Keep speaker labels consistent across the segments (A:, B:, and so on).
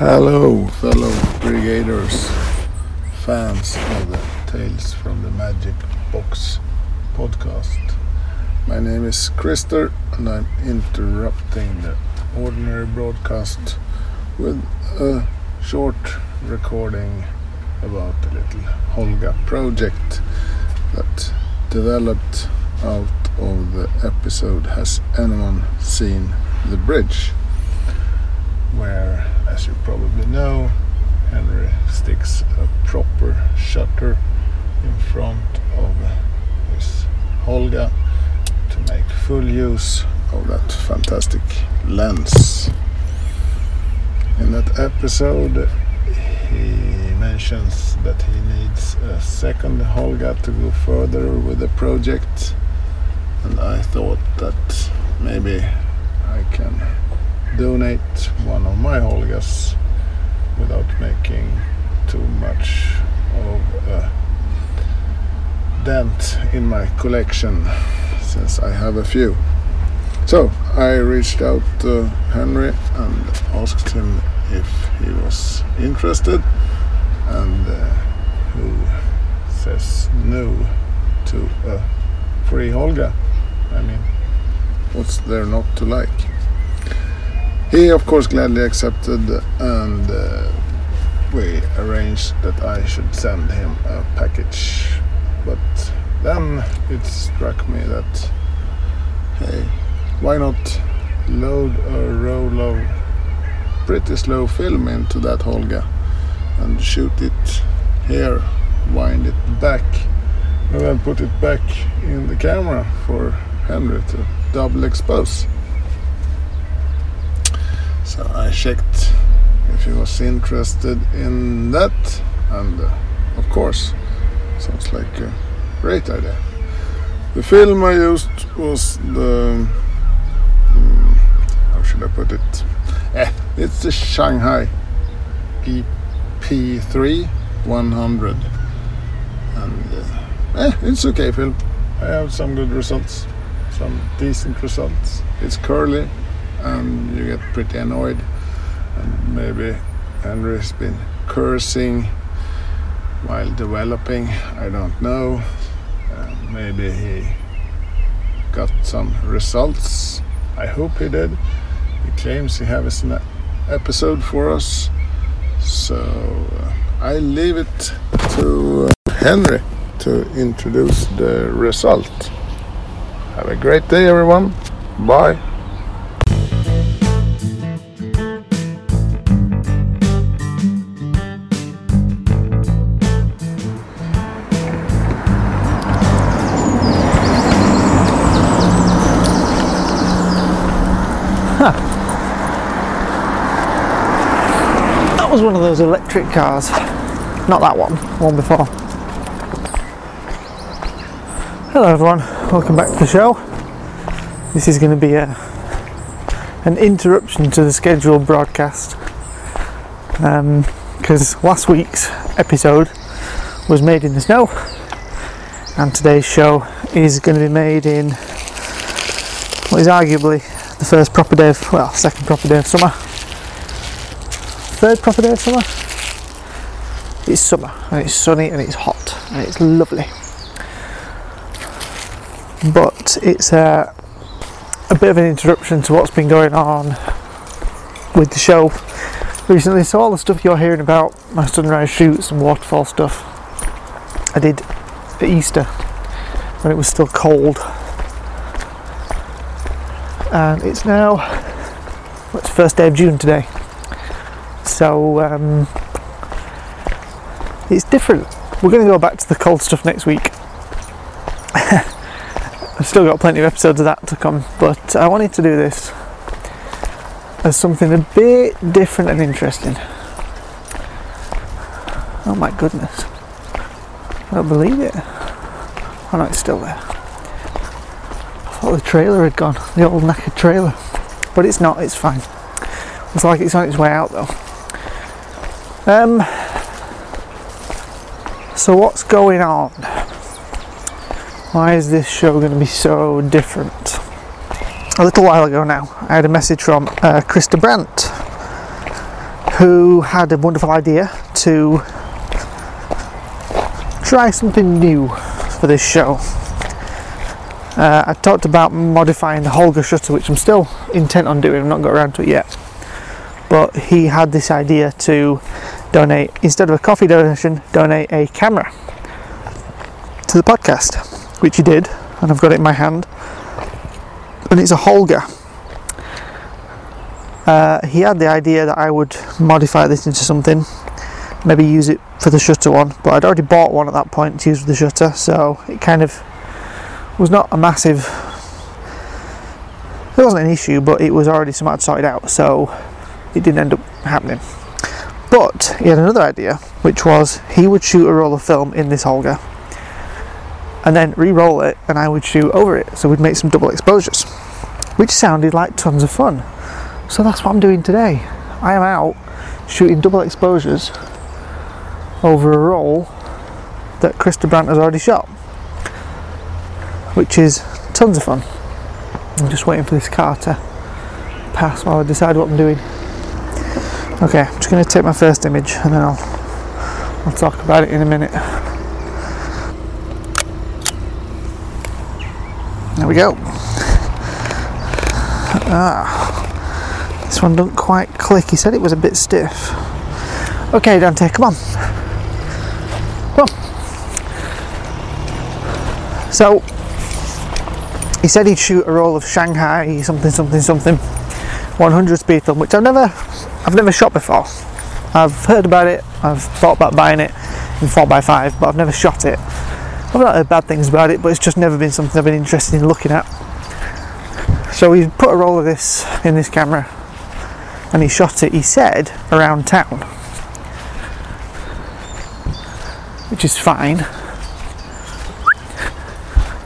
A: Hello, fellow Brigaders, fans of the Tales from the Magic Box podcast. My name is Christer, and I'm interrupting the ordinary broadcast with a short recording about the little Holga project that developed out of the episode Has Anyone Seen the Bridge? Where, as you probably know, Henry sticks a proper shutter in front of his Holga to make full use of that fantastic lens. In that episode, he mentions that he needs a second Holga to go further with the project, and I thought that maybe I can donate one of my Holgas without making too much of a dent in my collection since I have a few. So I reached out to Henry and asked him if he was interested, and uh, who says no to a free Holga? I mean, what's there not to like? He, of course, gladly accepted, and uh, we arranged that I should send him a package. But then it struck me that, hey, why not load a roll of pretty slow film into that Holga and shoot it here, wind it back, and then put it back in the camera for Henry to double expose. So I checked if he was interested in that, and uh, of course, sounds like a great idea. The film I used was the. mm, how should I put it? Eh, it's the Shanghai GP3 100. And uh, eh, it's okay film. I have some good results, some decent results. It's curly and you get pretty annoyed. And maybe Henry's been cursing while developing. I don't know. Uh, maybe he got some results. I hope he did. He claims he has an episode for us. So uh, I leave it to uh, Henry to introduce the result. Have a great day, everyone. Bye.
B: One of those electric cars. Not that one, one before. Hello everyone, welcome back to the show. This is going to be a, an interruption to the scheduled broadcast um, because last week's episode was made in the snow and today's show is going to be made in what is arguably the first proper day of, well, second proper day of summer third proper day of summer. It's summer and it's sunny and it's hot and it's lovely. But it's a, a bit of an interruption to what's been going on with the show recently. So, all the stuff you're hearing about, my sunrise shoots and waterfall stuff, I did at Easter when it was still cold. And it's now, well, it's first day of June today so um, it's different. We're going to go back to the cold stuff next week. I've still got plenty of episodes of that to come, but I wanted to do this as something a bit different and interesting. Oh my goodness. I don't believe it. Oh no, it's still there. I thought the trailer had gone, the old knackered trailer. But it's not, it's fine. It's like it's on its way out though. Um, so, what's going on? Why is this show going to be so different? A little while ago now, I had a message from uh, Christer Brandt, who had a wonderful idea to try something new for this show. Uh, I talked about modifying the Holga shutter, which I'm still intent on doing. I've not got around to it yet. But he had this idea to donate, instead of a coffee donation, donate a camera to the podcast, which he did, and I've got it in my hand. And it's a Holga. Uh, he had the idea that I would modify this into something, maybe use it for the shutter one, but I'd already bought one at that point to use with the shutter, so it kind of was not a massive. It wasn't an issue, but it was already I'd sorted out, so it didn't end up happening. But he had another idea, which was he would shoot a roll of film in this Holga and then re-roll it and I would shoot over it. So we'd make some double exposures, which sounded like tons of fun. So that's what I'm doing today. I am out shooting double exposures over a roll that Christer Brandt has already shot, which is tons of fun. I'm just waiting for this car to pass while I decide what I'm doing. Okay, I'm just going to take my first image and then I'll I'll talk about it in a minute. There we go. Ah, this one doesn't quite click. He said it was a bit stiff. Okay, Dante, come on. Come on. So, he said he'd shoot a roll of Shanghai something, something, something, 100 speed film, which I've never, I've never shot before. I've heard about it. I've thought about buying it in 4x5, but I've never shot it. I've not heard bad things about it, but it's just never been something I've been interested in looking at. So we put a roll of this in this camera and he shot it, he said, around town. Which is fine.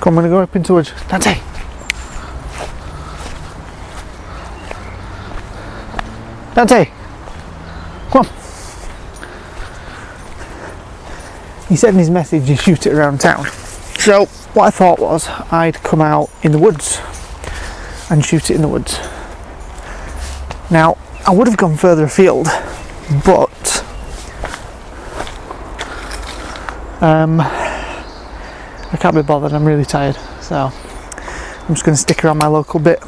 B: Come on, I'm to go up into woods. Dante! Dante! Come on! He said in his message you shoot it around town. So what I thought was I'd come out in the woods and shoot it in the woods. Now I would have gone further afield, but um, I can't be bothered. I'm really tired, so I'm just going to stick around my local bit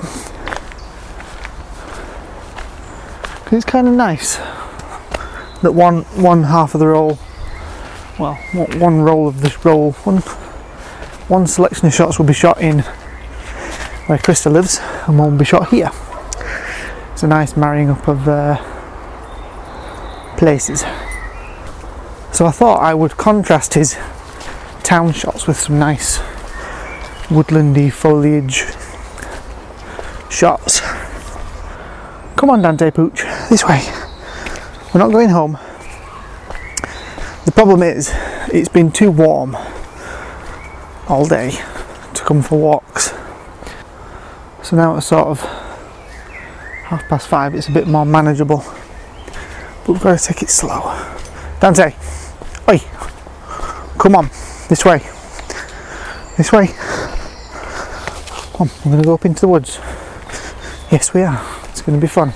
B: because it's kind of nice that one one half of the roll well, one- roll of this roll, one, one selection of shots will be shot in where Christer lives, and one will be shot here. It's a nice marrying up of uh, places. So I thought I would contrast his town shots with some nice woodlandy foliage shots. Come on, Dante Pooch, this way. We're not going home. The problem is, it's been too warm all day to come for walks. So now it's sort of half past five, it's a bit more manageable. But we've got to take it slow. Dante, oi, come on, this way. This way. Come on, we're going to go up into the woods. Yes, we are. Going to be fun.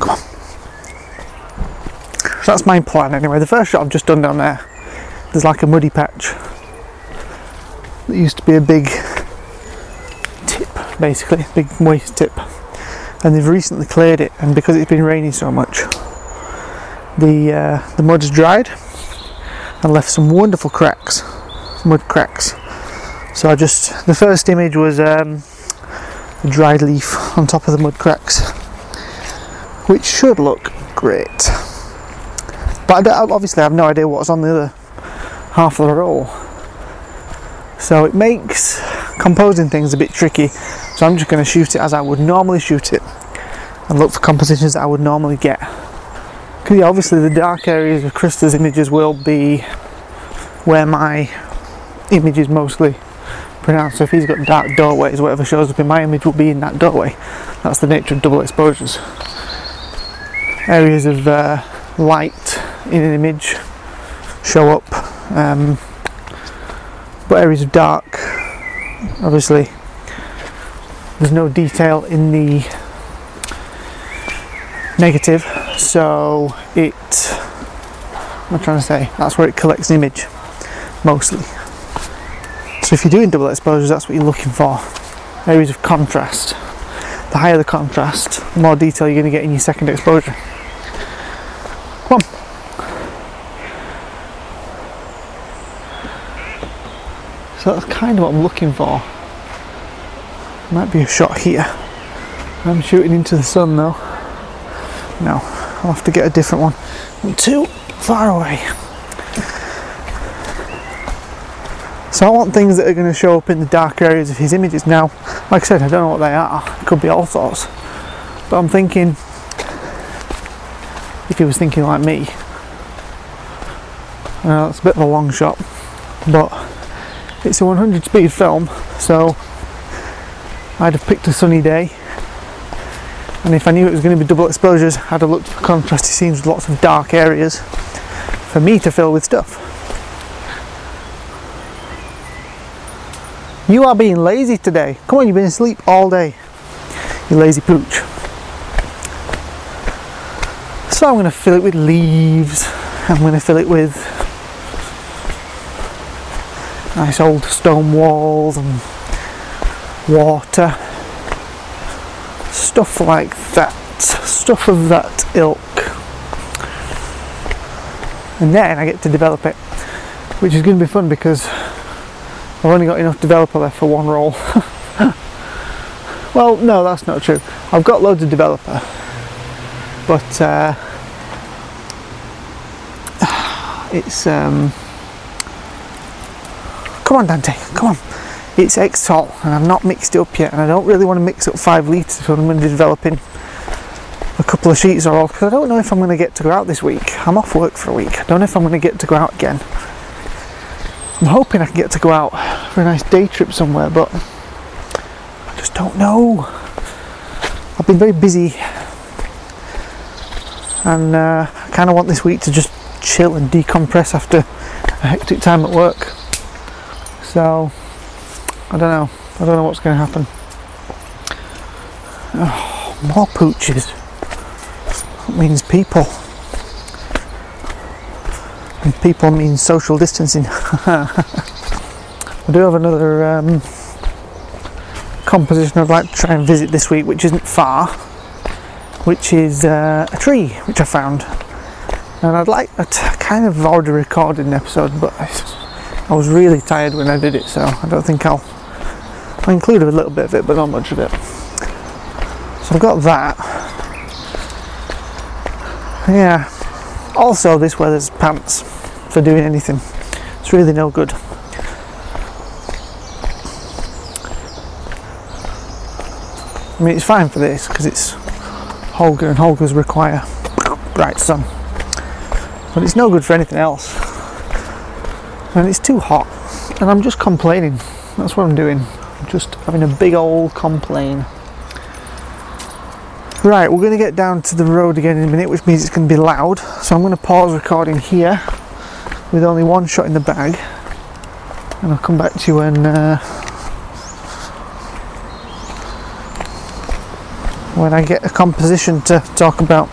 B: Come on. So that's my plan anyway. The first shot I've just done down there, there's like a muddy patch. That used to be a big tip, basically, a big waste tip. And they've recently cleared it, and because it's been raining so much, the uh, the mud's dried and left some wonderful cracks, mud cracks. So I just the first image was um, dried leaf on top of the mud cracks, which should look great. But I obviously, I have no idea what's on the other half of the roll. So it makes composing things a bit tricky. So I'm just going to shoot it as I would normally shoot it and look for compositions that I would normally get. Because yeah, obviously the dark areas of Christer's images will be where my image is mostly pronounced. So if he's got dark doorways, whatever shows up in my image will be in that doorway. That's the nature of double exposures. Areas of uh, light in an image show up, um, but areas of dark, obviously, there's no detail in the negative, so it. I'm trying to say? That's where it collects an image, mostly. So if you're doing double exposures, that's what you're looking for. Areas of contrast. The higher the contrast, the more detail you're going to get in your second exposure. Come on. So that's kind of what I'm looking for. Might be a shot here. I'm shooting into the sun though. No, I'll have to get a different one. I'm too far away. I want things that are going to show up in the dark areas of his images. Now, like I said, I don't know what they are. It could be all sorts. But I'm thinking, if he was thinking like me, know it's a bit of a long shot, but it's a 100 speed film, so I'd have picked a sunny day. And if I knew it was going to be double exposures, I'd have looked for contrasty scenes with lots of dark areas for me to fill with stuff. You are being lazy today. Come on, you've been asleep all day. You lazy pooch. So I'm going to fill it with leaves. I'm going to fill it with nice old stone walls and water. Stuff like that. Stuff of that ilk. And then I get to develop it, which is going to be fun because I've only got enough developer left for one roll. well, no, that's not true. I've got loads of developer, but uh, it's um, come on, Dante, come on. It's Xtol, and I've not mixed it up yet, and I don't really want to mix up five litres when I'm going to be developing a couple of sheets or all because I don't know if I'm going to get to go out this week. I'm off work for a week. I don't know if I'm going to get to go out again. I'm hoping I can get to go out for a nice day trip somewhere, but I just don't know. I've been very busy and uh, I kind of want this week to just chill and decompress after a hectic time at work. So I don't know. I don't know what's going to happen. Oh, more pooches. That means people. And people means social distancing. I do have another um, composition I'd like to try and visit this week, which isn't far, which is uh, a tree which I found. And I'd like, I kind of already recorded an episode, but I, I was really tired when I did it, so I don't think I'll. I included a little bit of it, but not much of it. So I've got that. Yeah. Also, this weather's pants for doing anything. It's really no good. I mean, it's fine for this because it's Holga, and Holgas require bright sun, but it's no good for anything else. And it's too hot, and I'm just complaining. That's what I'm doing. I'm just having a big old complain. Right, we're going to get down to the road again in a minute, which means it's going to be loud. So I'm going to pause recording here with only one shot in the bag, and I'll come back to you when uh, when I get a composition to talk about.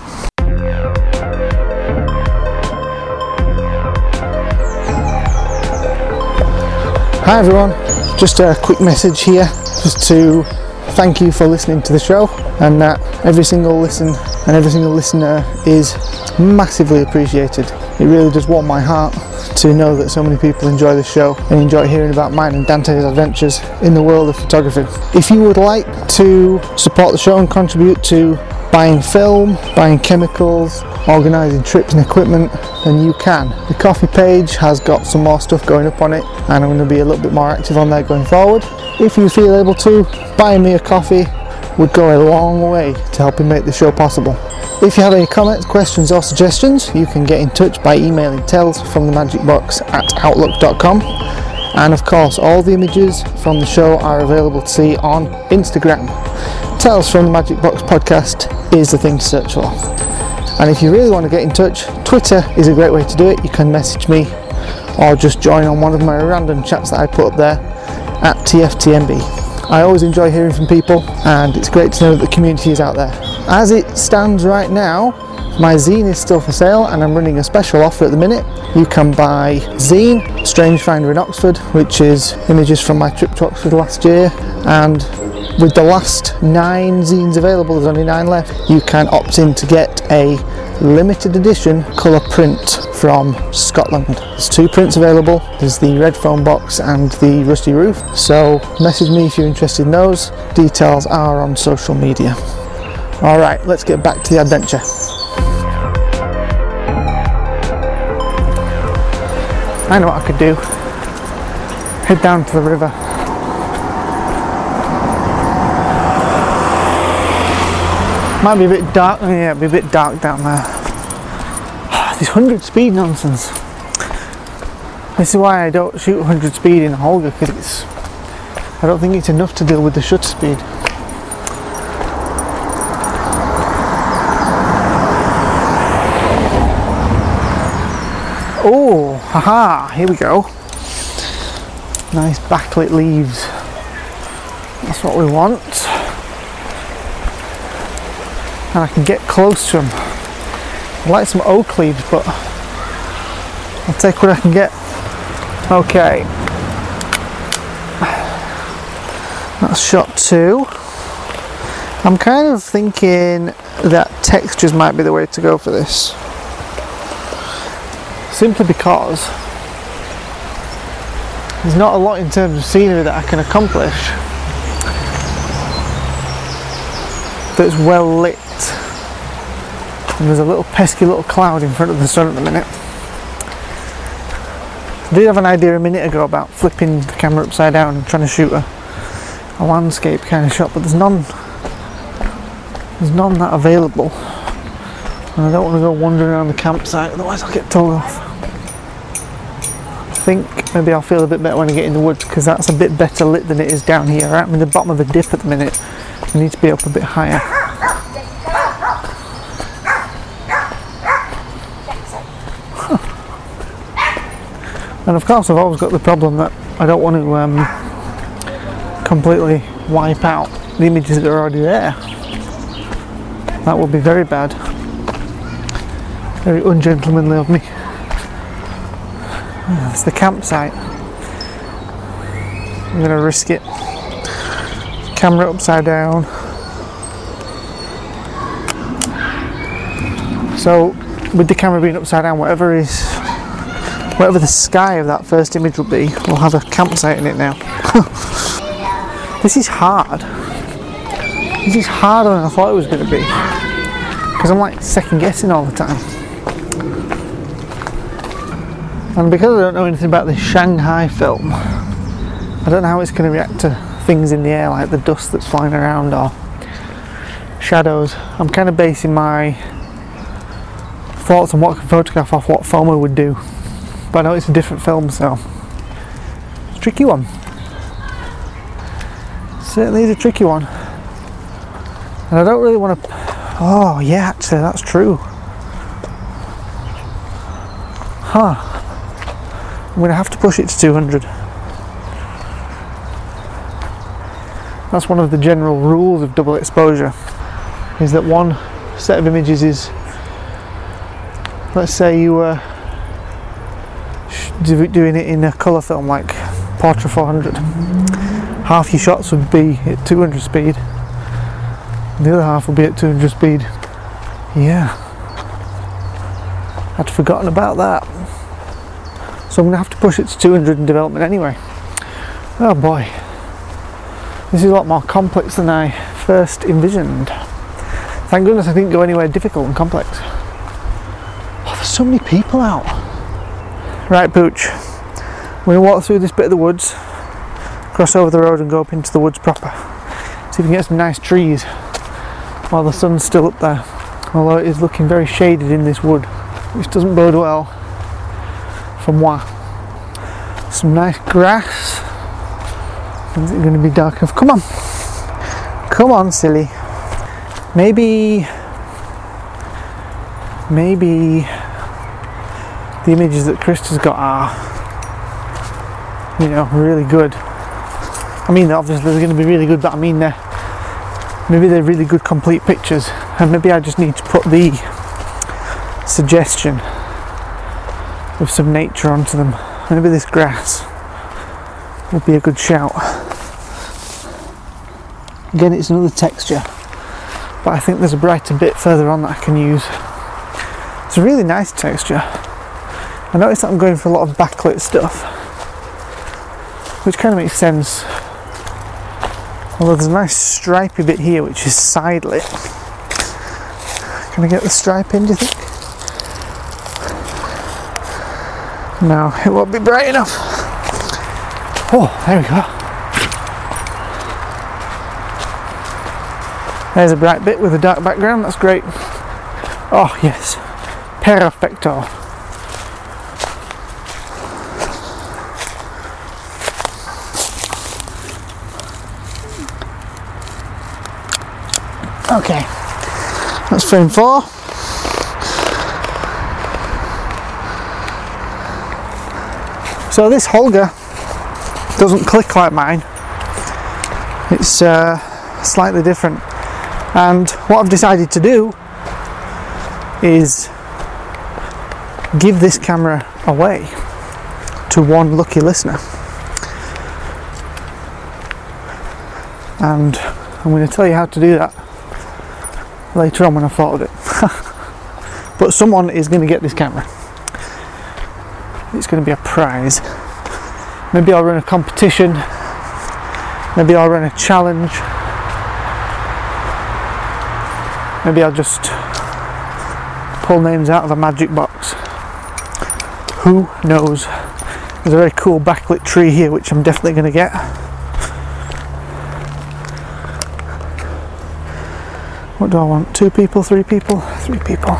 B: Hi everyone, just a quick message here just to thank you for listening to the show and that every single listen and every single listener is massively appreciated. It really does warm my heart to know that so many people enjoy the show and enjoy hearing about mine and Dante's adventures in the world of photography. If you would like to support the show and contribute to buying film, buying chemicals, organising trips and equipment, then you can. The coffee page has got some more stuff going up on it and I'm going to be a little bit more active on there going forward. If you feel able to, buy me a coffee would go a long way to helping make the show possible. If you have any comments, questions or suggestions, you can get in touch by emailing tales from the magic box at outlook.com. And of course, all the images from the show are available to see on Instagram. Tales from the Magic Box podcast is the thing to search for. And if you really want to get in touch, Twitter is a great way to do it. You can message me or just join on one of my random chats that I put up there at TFTMB. I always enjoy hearing from people, and it's great to know that the community is out there. As it stands right now, my zine is still for sale and I'm running a special offer at the minute. You can buy zine, Strange Finder in Oxford, which is images from my trip to Oxford last year, and with the last nine zines available, there's only nine left, you can opt in to get a limited edition colour print from Scotland. There's two prints available. There's the red foam box and the rusty roof. So message me if you're interested in those. Details are on social media. All right, let's get back to the adventure. I know what I could do. Head down to the river. Might be a bit dark. Oh yeah, it'll be a bit dark down there. This 100 speed nonsense. This is why I don't shoot 100 speed in Holga because it's. I don't think it's enough to deal with the shutter speed. Oh, haha, here we go. Nice backlit leaves. That's what we want. And I can get close to them. I like some oak leaves, but I'll take what I can get. Okay. That's shot two. I'm kind of thinking that textures might be the way to go for this simply because there's not a lot in terms of scenery that I can accomplish that's well lit. And there's a little pesky little cloud in front of the sun at the minute. I did have an idea a minute ago about flipping the camera upside down and trying to shoot a, a landscape kind of shot, but there's none there's none that available. And I don't want to go wandering around the campsite, otherwise I'll get told off I think maybe I'll feel a bit better when I get in the woods because that's a bit better lit than it is down here. I'm in the bottom of a dip at the minute. I need to be up a bit higher. And of course I've always got the problem that I don't want to um, completely wipe out the images that are already there. That would be very bad. Very ungentlemanly of me. It's the campsite. I'm going to risk it. Camera upside down. So, with the camera being upside down, whatever is, whatever the sky of that first image will be, we'll have a campsite in it now. this is hard. This is harder than I thought it was going to be. Because I'm like second guessing all the time. And because I don't know anything about this Shanghai film, I don't know how it's going to react to things in the air like the dust that's flying around or shadows. I'm kind of basing my thoughts on what I can photograph off what Foma would do. But I know it's a different film, so it's a tricky one. Certainly is a tricky one. And I don't really want to. Oh, yeah, actually, that's true. Huh. I'm going to have to push it to 200. That's one of the general rules of double exposure is that one set of images is let's say you were doing it in a colour film like Portra 400 half your shots would be at 200 speed the other half would be at 200 speed yeah I'd forgotten about that so I'm going to have to push it to 200 in development anyway. Oh boy, this is a lot more complex than I first envisioned. Thank goodness I didn't go anywhere difficult and complex. Oh, there's so many people out. Right, Pooch, we're going to walk through this bit of the woods, cross over the road and go up into the woods proper. See if we can get some nice trees while the sun's still up there. Although it is looking very shaded in this wood, which doesn't bode well for moi. Some nice grass. Is it going to be dark enough? Come on. Come on, silly. Maybe. Maybe the images that Christer's got are, you know, really good. I mean, obviously they're going to be really good, but I mean, they're maybe they're really good complete pictures, and maybe I just need to put the suggestion of some nature onto them. Maybe this grass would be a good shout. Again, it's another texture, but I think there's a brighter bit further on that I can use. It's a really nice texture. I notice that I'm going for a lot of backlit stuff, which kind of makes sense. Although there's a nice stripy bit here which is side lit. Can I get the stripe in, do you think? No, it won't be bright enough. Oh, there we go. There's a bright bit with a dark background, that's great. Oh, yes. Perfecto. Okay, that's frame four. So this Holga doesn't click like mine. It's uh, slightly different. And what I've decided to do is give this camera away to one lucky listener. And I'm going to tell you how to do that later on when I've thought of it. but someone is going to get this camera. It's going to be a prize. Maybe I'll run a competition. Maybe I'll run a challenge. Maybe I'll just pull names out of a magic box. Who knows? There's a very cool backlit tree here which I'm definitely going to get. What do I want? Two people, three people? Three people.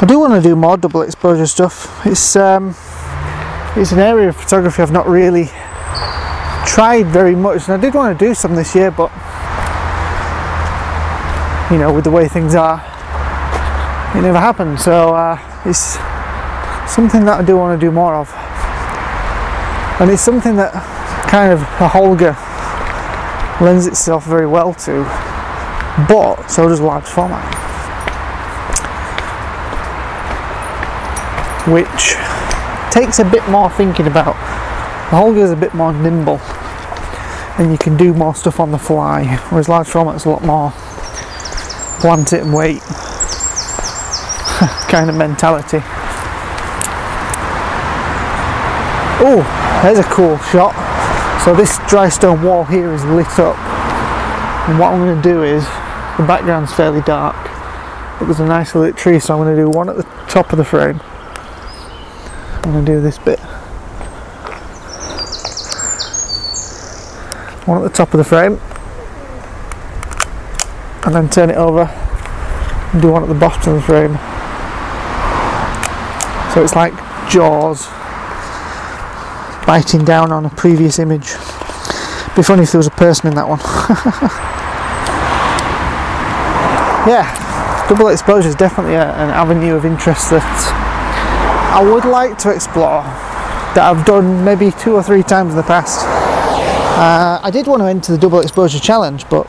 B: I do want to do more double exposure stuff. It's um, it's an area of photography I've not really tried very much, and I did want to do some this year, but you know, with the way things are, it never happened. So uh, it's something that I do want to do more of, and it's something that kind of a Holga lends itself very well to, but so does large format. which takes a bit more thinking about. The Holga is a bit more nimble and you can do more stuff on the fly, whereas large format's a lot more plant it and wait kind of mentality. Oh, there's a cool shot. So this dry stone wall here is lit up and what I'm going to do is the background's fairly dark but there's a nice lit tree so I'm going to do one at the top of the frame I'm going to do this bit. One at the top of the frame and then turn it over and do one at the bottom of the frame. So it's like jaws biting down on a previous image. Be funny if there was a person in that one. yeah, double exposure is definitely a, an avenue of interest that I would like to explore that I've done maybe two or three times in the past. Uh, I did want to enter the double exposure challenge, but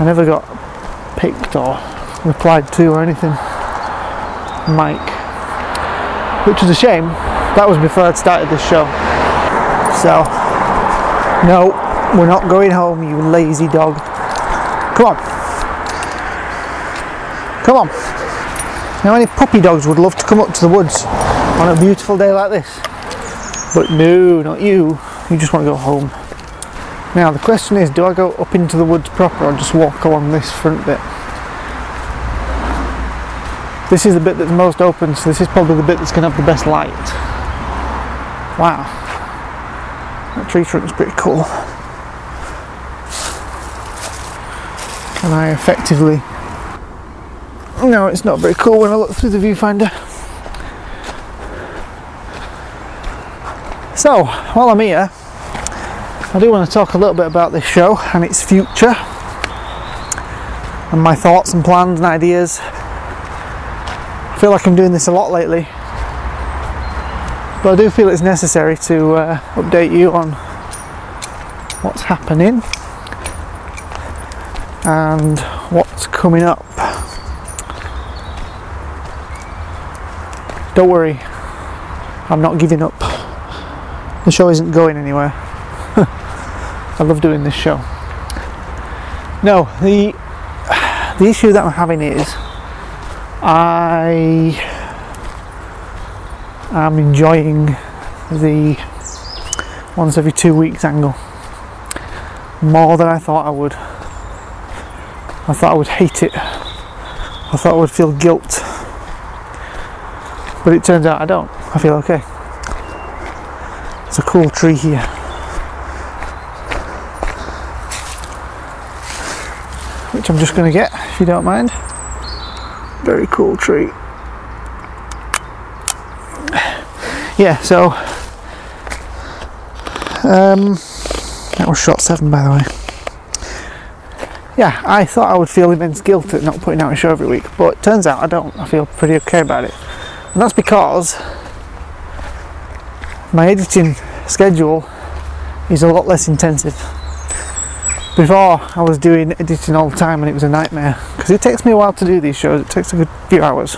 B: I never got picked or replied to or anything. Mike, which is a shame. That was before I'd started this show. So, no, we're not going home, you lazy dog. Come on. Come on. Now, many puppy dogs would love to come up to the woods on a beautiful day like this. But no, not you. You just want to go home. Now, the question is do I go up into the woods proper or just walk along this front bit? This is the bit that's most open, so this is probably the bit that's going to have the best light. Wow. That tree trunk's pretty cool. And I effectively no, it's not very cool when I look through the viewfinder. So, while I'm here, I do want to talk a little bit about this show and its future and my thoughts and plans and ideas. I feel like I'm doing this a lot lately. But I do feel it's necessary to uh, update you on what's happening and what's coming up. Don't worry, I'm not giving up. The show isn't going anywhere. I love doing this show. No, the the issue that I'm having is I am enjoying the once every two weeks angle more than I thought I would. I thought I would hate it. I thought I would feel guilt. But it turns out I don't. I feel okay. It's a cool tree here. Which I'm just going to get if you don't mind. Very cool tree. Yeah, so um, that was shot seven by the way yeah, I thought I would feel immense guilt at not putting out a show every week, but turns out I don't. I feel pretty okay about it. And that's because my editing schedule is a lot less intensive. Before, I was doing editing all the time and it was a nightmare because it takes me a while to do these shows, it takes a good few hours.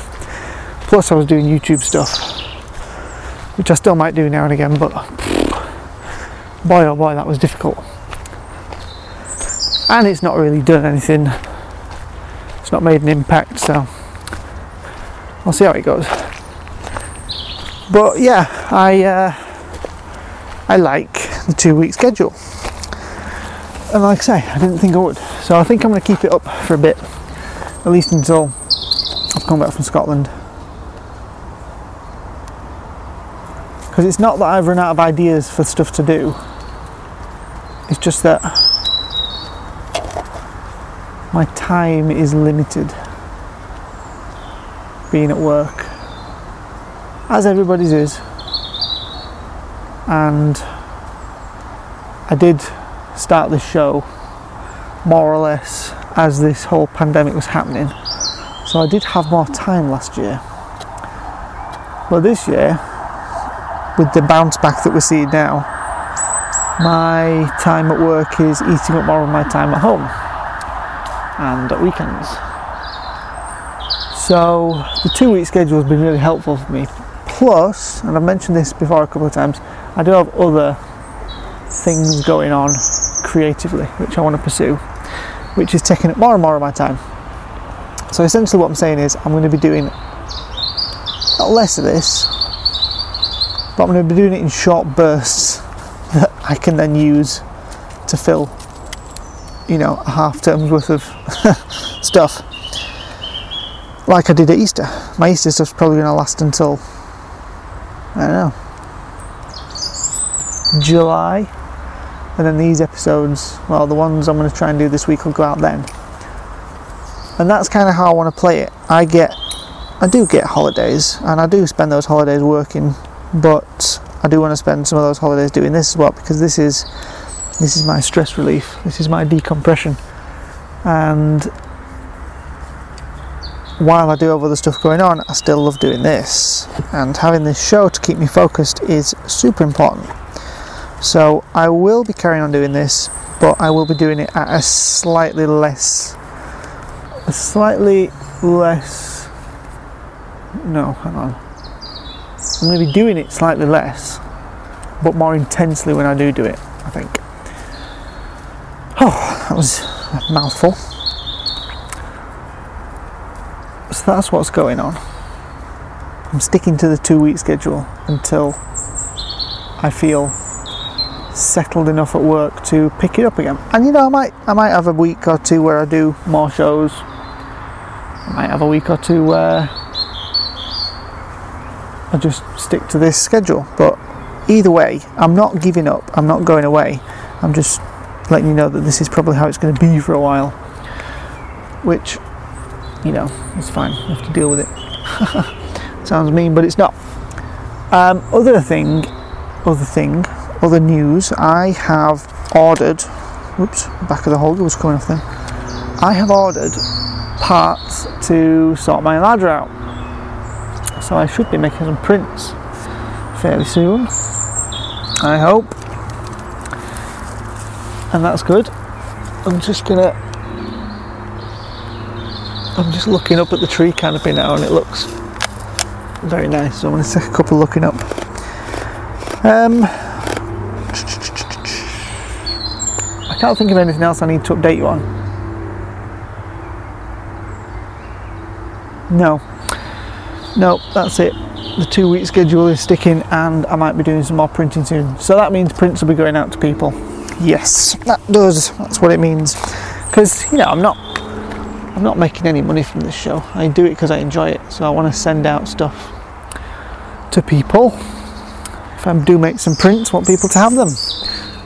B: Plus, I was doing YouTube stuff, which I still might do now and again, but boy oh boy, that was difficult. And it's not really done anything. It's not made an impact so I'll see how it goes. But yeah I uh, I like the two week schedule. And like I say I didn't think I would. So I think I'm going to keep it up for a bit at least until I've come back from Scotland because it's not that I've run out of ideas for stuff to do it's just that my time is limited being at work, as everybody's is. And I did start this show more or less as this whole pandemic was happening. So I did have more time last year. But this year, with the bounce back that we're seeing now, my time at work is eating up more of my time at home and at weekends. So the two week schedule has been really helpful for me. Plus, and I've mentioned this before a couple of times, I do have other things going on creatively which I want to pursue, which is taking up more and more of my time. So essentially, what I'm saying is, I'm going to be doing less of this, but I'm going to be doing it in short bursts that I can then use to fill you know, a half term's worth of stuff. Like I did at Easter. My Easter stuff's probably going to last until, I don't know, July. And then these episodes, well, the ones I'm going to try and do this week will go out then. And that's kind of how I want to play it. I get, I do get holidays, and I do spend those holidays working, but I do want to spend some of those holidays doing this as well because this is this is my stress relief, this is my decompression. And while I do have other stuff going on, I still love doing this. And having this show to keep me focused is super important. So I will be carrying on doing this, but I will be doing it at a slightly less, a slightly less. No, hang on. I'm going to be doing it slightly less, but more intensely when I do do it. I think. Oh, that was a mouthful. So that's what's going on. I'm sticking to the two week schedule until I feel settled enough at work to pick it up again. And you know, I might I might have a week or two where I do more shows. I might have a week or two where I just stick to this schedule. But either way, I'm not giving up. I'm not going away. I'm just letting you know that this is probably how it's going to be for a while. Which, you know, it's fine. You have to deal with it. Sounds mean, but it's not. Um, other thing, other thing, other news. I have ordered. Whoops, back of the holder was coming off then. I have ordered parts to sort my ladder out. So I should be making some prints fairly soon. I hope. And that's good. I'm just gonna I'm just looking up at the tree canopy now and it looks very nice. So I'm gonna take a couple looking up. Um I can't think of anything else I need to update you on. No. No, that's it. The two week schedule is sticking and I might be doing some more printing soon. So that means prints will be going out to people. Yes, that does. That's what it means. Because, you know, I'm not I'm not making any money from this show. I do it because I enjoy it. So I want to send out stuff to people. If I do make some prints, want people to have them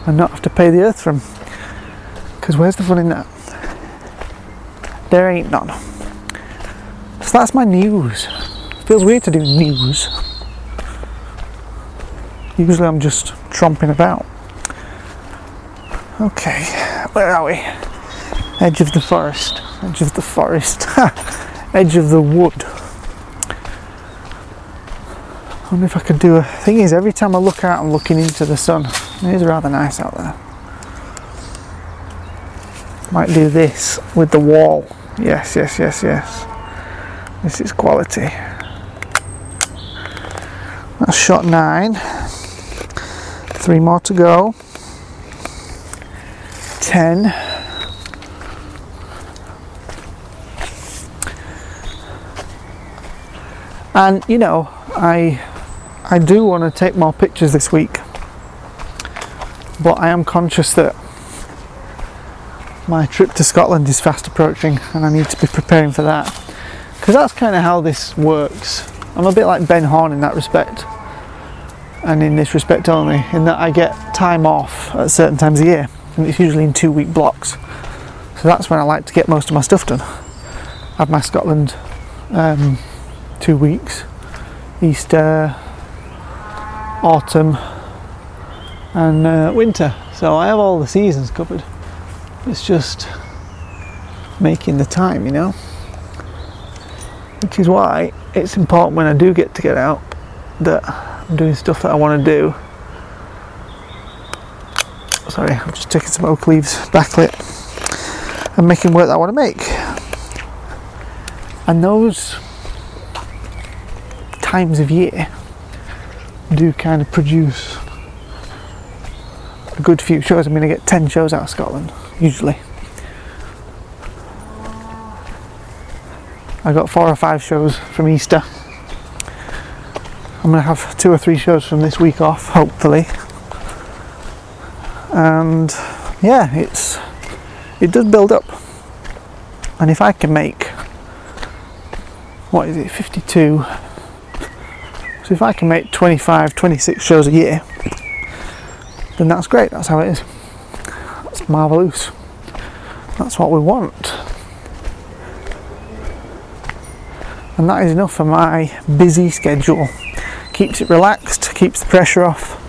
B: and not have to pay the earth for them. Because where's the fun in that? There ain't none. So that's my news. Feels weird to do news. Usually I'm just tromping about. Okay, where are we? Edge of the forest. Edge of the forest. Edge of the wood. I wonder if I could do a thing is every time I look out I'm looking into the sun. It is rather nice out there. Might do this with the wall. Yes, yes, yes, yes. This is quality. That's shot nine. Three more to go. Ten. And you know, I I do want to take more pictures this week. But I am conscious that my trip to Scotland is fast approaching and I need to be preparing for that. Because that's kind of how this works. I'm a bit like Ben Horne in that respect. And in this respect only, in that I get time off at certain times of year. And it's usually in two week blocks. So that's when I like to get most of my stuff done. I have my Scotland um, two weeks, Easter, autumn, and uh, winter. So I have all the seasons covered. It's just making the time, you know. Which is why it's important when I do get to get out that I'm doing stuff that I want to do. Sorry, I'm just taking some oak leaves backlit and making work that I want to make. And those times of year do kind of produce a good few shows. I mean, I get 10 shows out of Scotland, usually. I got four or five shows from Easter. I'm going to have two or three shows from this week off, hopefully. And yeah, it's it does build up. And if I can make what is it, 52 so if I can make 25, 26 shows a year, then that's great. That's how it is. That's marvellous. That's what we want. And that is enough for my busy schedule. Keeps it relaxed, keeps the pressure off,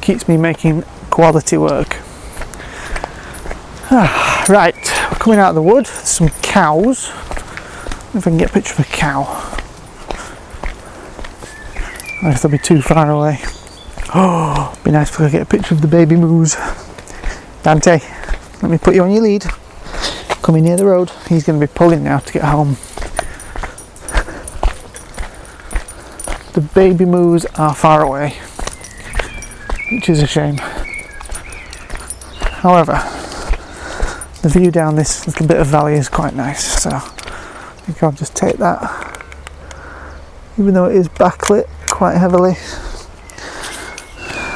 B: keeps me making quality work. Ah, right, we're coming out of the wood. Some cows. If I can get a picture of a cow. I if they'll be too far away. Oh, be nice if I could get a picture of the baby moose. Dante, let me put you on your lead. Coming near the road. He's going to be pulling now to get home. The baby moose are far away, which is a shame. However, the view down this little bit of valley is quite nice, so I think I'll just take that. Even though it is backlit, quite heavily.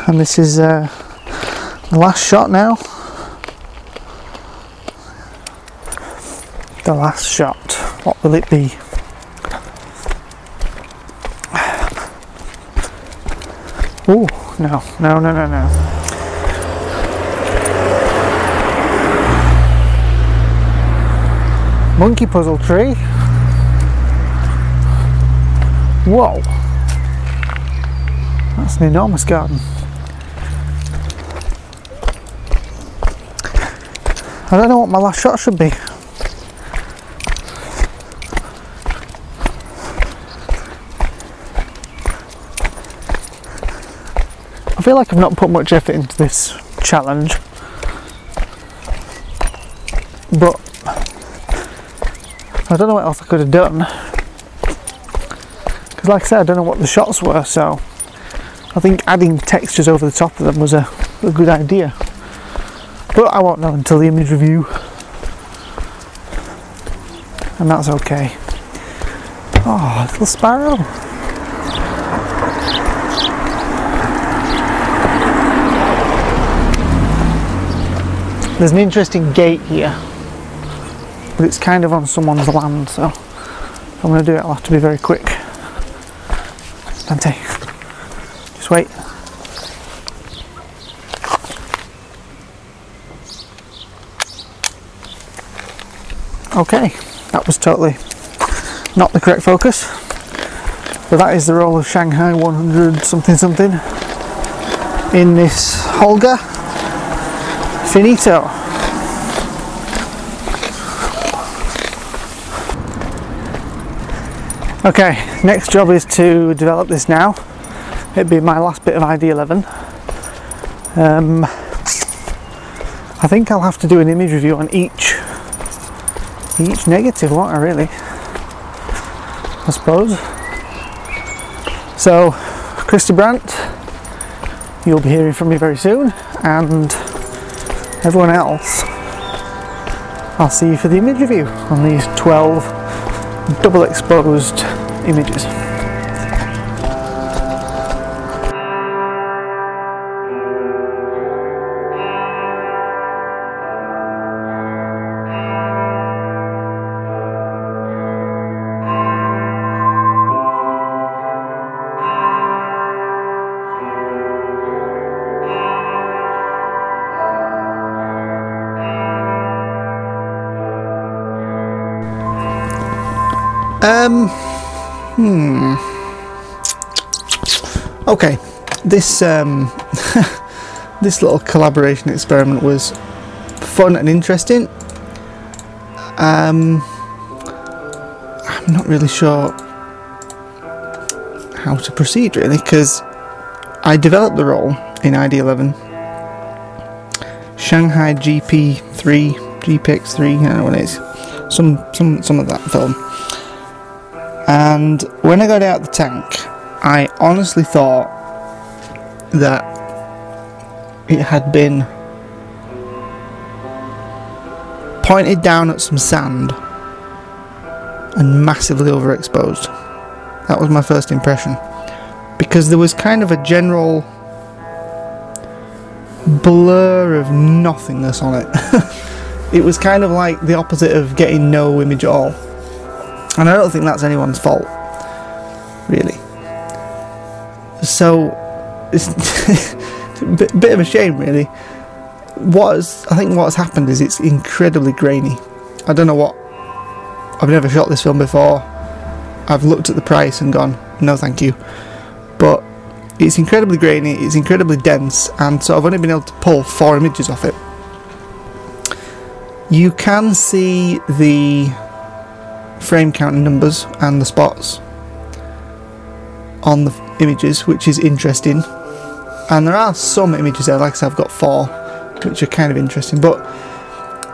B: And this is uh, the last shot now. The last shot. What will it be? Oh, no, no, no, no, no. Monkey puzzle tree. Whoa. That's an enormous garden. I don't know what my last shot should be. I feel like I've not put much effort into this challenge, but I don't know what else I could have done. Because, like I said, I don't know what the shots were, so I think adding textures over the top of them was a, a good idea. But I won't know until the image review, and that's okay. Oh, little sparrow. There's an interesting gate here, but it's kind of on someone's land, so if I'm going to do it, I'll have to be very quick. Dante, just wait. Okay, that was totally not the correct focus, but that is the roll of Shanghai 100 something something in this Holga Finito. Okay, next job is to develop this now. It'd be my last bit of ID11. Um, I think I'll have to do an image review on each each negative, won't I really? I suppose. So, Christer Brandt, you'll be hearing from me very soon, and everyone else, I'll see you for the image review on these 12 double exposed images. Um, hmm. Okay, this um, this little collaboration experiment was fun and interesting. Um, I'm not really sure how to proceed really because I developed the roll in ID11, Shanghai GP3, GPX3, I don't know what it is, some some some of that film. And when I got out the tank, I honestly thought that it had been pointed down at some sand and massively overexposed. That was my first impression. Because there was kind of a general blur of nothingness on it. it was kind of like the opposite of getting no image at all. And I don't think that's anyone's fault, really. So, it's a bit, bit of a shame, really. What has, I think what's happened is it's incredibly grainy. I don't know what. I've never shot this film before. I've looked at the price and gone, no, thank you. But it's incredibly grainy, it's incredibly dense, and so I've only been able to pull four images off it. You can see the frame counting numbers and the spots on the images, which is interesting. And there are some images there, like I said, I've got four, which are kind of interesting, but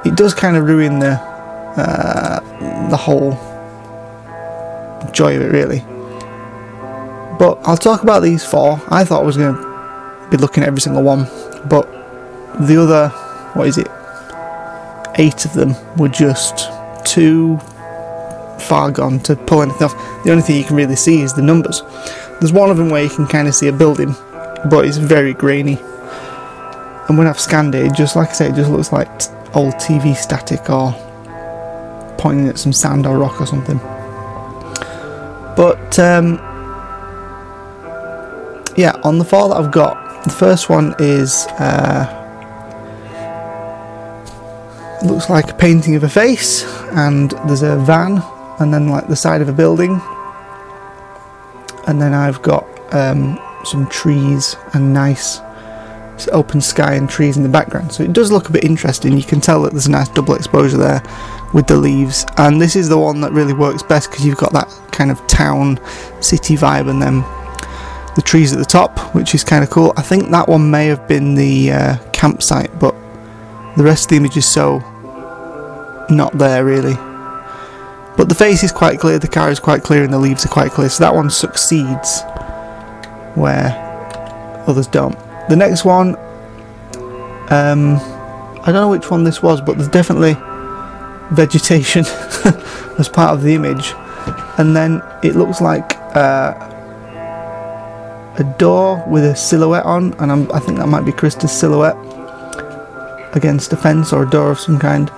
B: it does kind of ruin the uh, the whole joy of it, really. But I'll talk about these four. I thought I was going to be looking at every single one, but the other, what is it? Eight of them were just too far gone to pull anything off. The only thing you can really see is the numbers. There's one of them where you can kind of see a building, but it's very grainy. And when I've scanned it, it just like I say, it just looks like old TV static or pointing at some sand or rock or something. But um, yeah, on the four that I've got, the first one is uh, looks like a painting of a face, and there's a van and then like the side of a building and then I've got um, some trees and nice open sky and trees in the background so it does look a bit interesting you can tell that there's a nice double exposure there with the leaves and this is the one that really works best because you've got that kind of town city vibe and then the trees at the top, which is kind of cool. I think that one may have been the uh, campsite, but the rest of the image is so not there really. But the face is quite clear, the car is quite clear, and the leaves are quite clear. So that one succeeds where others don't. The next one, um, I don't know which one this was, but there's definitely vegetation as part of the image, and then it looks like uh, a door with a silhouette on, and I'm, I think that might be Christer's silhouette against a fence or a door of some kind.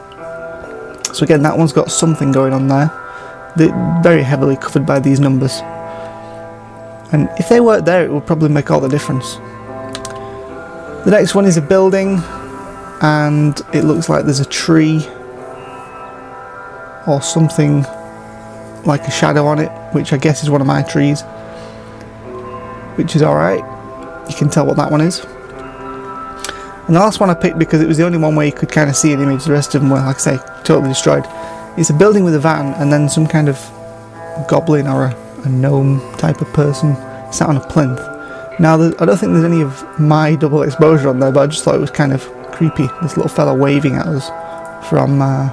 B: So again, that one's got something going on there. They're very heavily covered by these numbers. And if they weren't there, it would probably make all the difference. The next one is a building, and it looks like there's a tree or something like a shadow on it, which I guess is one of my trees, which is alright. You can tell what that one is. And the last one I picked because it was the only one where you could kind of see an image, the rest of them were, like I say, totally destroyed. It's a building with a van and then some kind of goblin or a, a gnome type of person sat on a plinth. Now, I don't think there's any of my double exposure on there, but I just thought it was kind of creepy. This little fella waving at us from uh,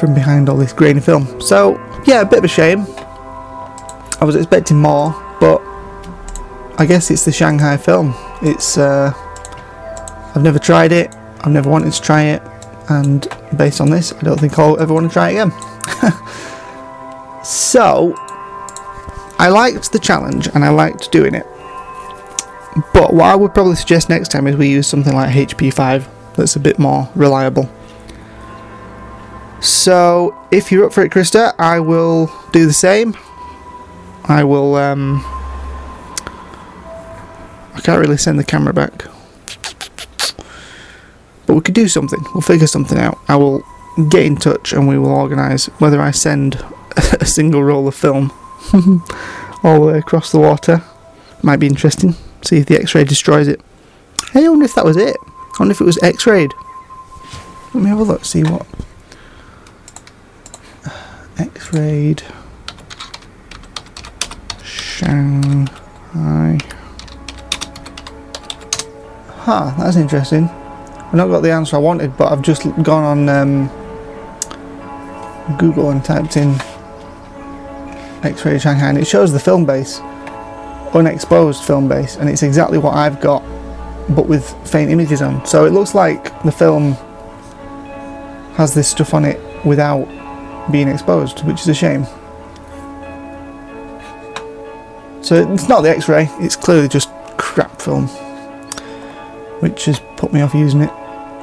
B: from behind all this grainy film. So, yeah, a bit of a shame. I was expecting more, but I guess it's the Shanghai film. It's uh, I've never tried it. I've never wanted to try it, and based on this, I don't think I'll ever want to try it again. so, I liked the challenge and I liked doing it. But what I would probably suggest next time is we use something like HP5 that's a bit more reliable. So, if you're up for it, Christer, I will do the same. I will. Um, I can't really send the camera back. But we could do something. We'll figure something out. I will get in touch and we will organise whether I send a single roll of film all the way across the water. Might be interesting. See if the X-ray destroys it. Hey, I wonder if that was it. I wonder if it was X-rayed. Let me have a look. See what X-rayed Shanghai. Huh, that's interesting. I've not got the answer I wanted, but I've just gone on um, Google and typed in X-ray Shanghai, and it shows the film base, unexposed film base, and it's exactly what I've got, but with faint images on. So it looks like the film has this stuff on it without being exposed, which is a shame. So it's not the X-ray; it's clearly just crap film, which has put me off using it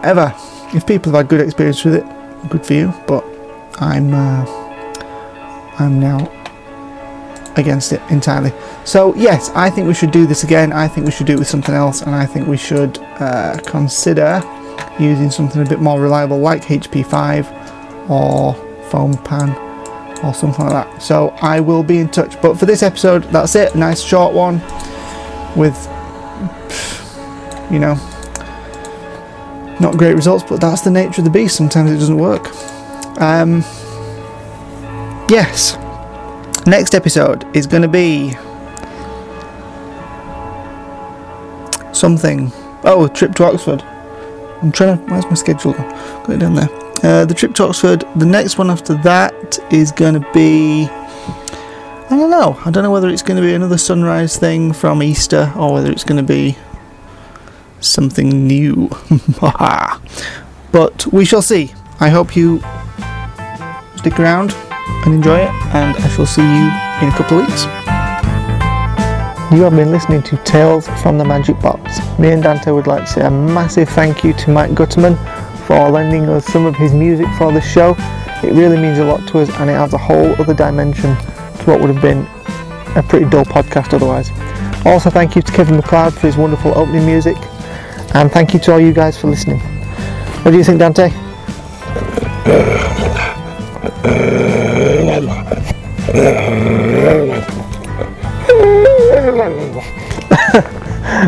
B: ever. If people have had good experience with it, good for you. But I'm uh, I'm now against it entirely. So yes, I think we should do this again. I think we should do it with something else, and I think we should uh, consider using something a bit more reliable, like HP5 or Fomapan or something like that. So I will be in touch. But for this episode, that's it. Nice short one with, you know, not great results, but that's the nature of the beast. Sometimes it doesn't work. Um, yes. Next episode is going to be something. Oh, trip to Oxford. I'm trying to. Where's my schedule? Got it down there. Uh, the trip to Oxford. The next one after that is going to be. I don't know. I don't know whether it's going to be another sunrise thing from Easter or whether it's going to be something new. but we shall see. I hope you stick around and enjoy it, and I shall see you in a couple of weeks. You have been listening to Tales from the Magic Box. Me and Dante would like to say a massive thank you to Mike Gutterman for lending us some of his music for this show. It really means a lot to us and it adds a whole other dimension to what would have been a pretty dull podcast otherwise. Also, thank you to Kevin MacLeod for his wonderful opening music, and thank you to all you guys for listening. What do you think, Dante?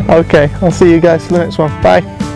B: okay, I'll see you guys for the next one. Bye.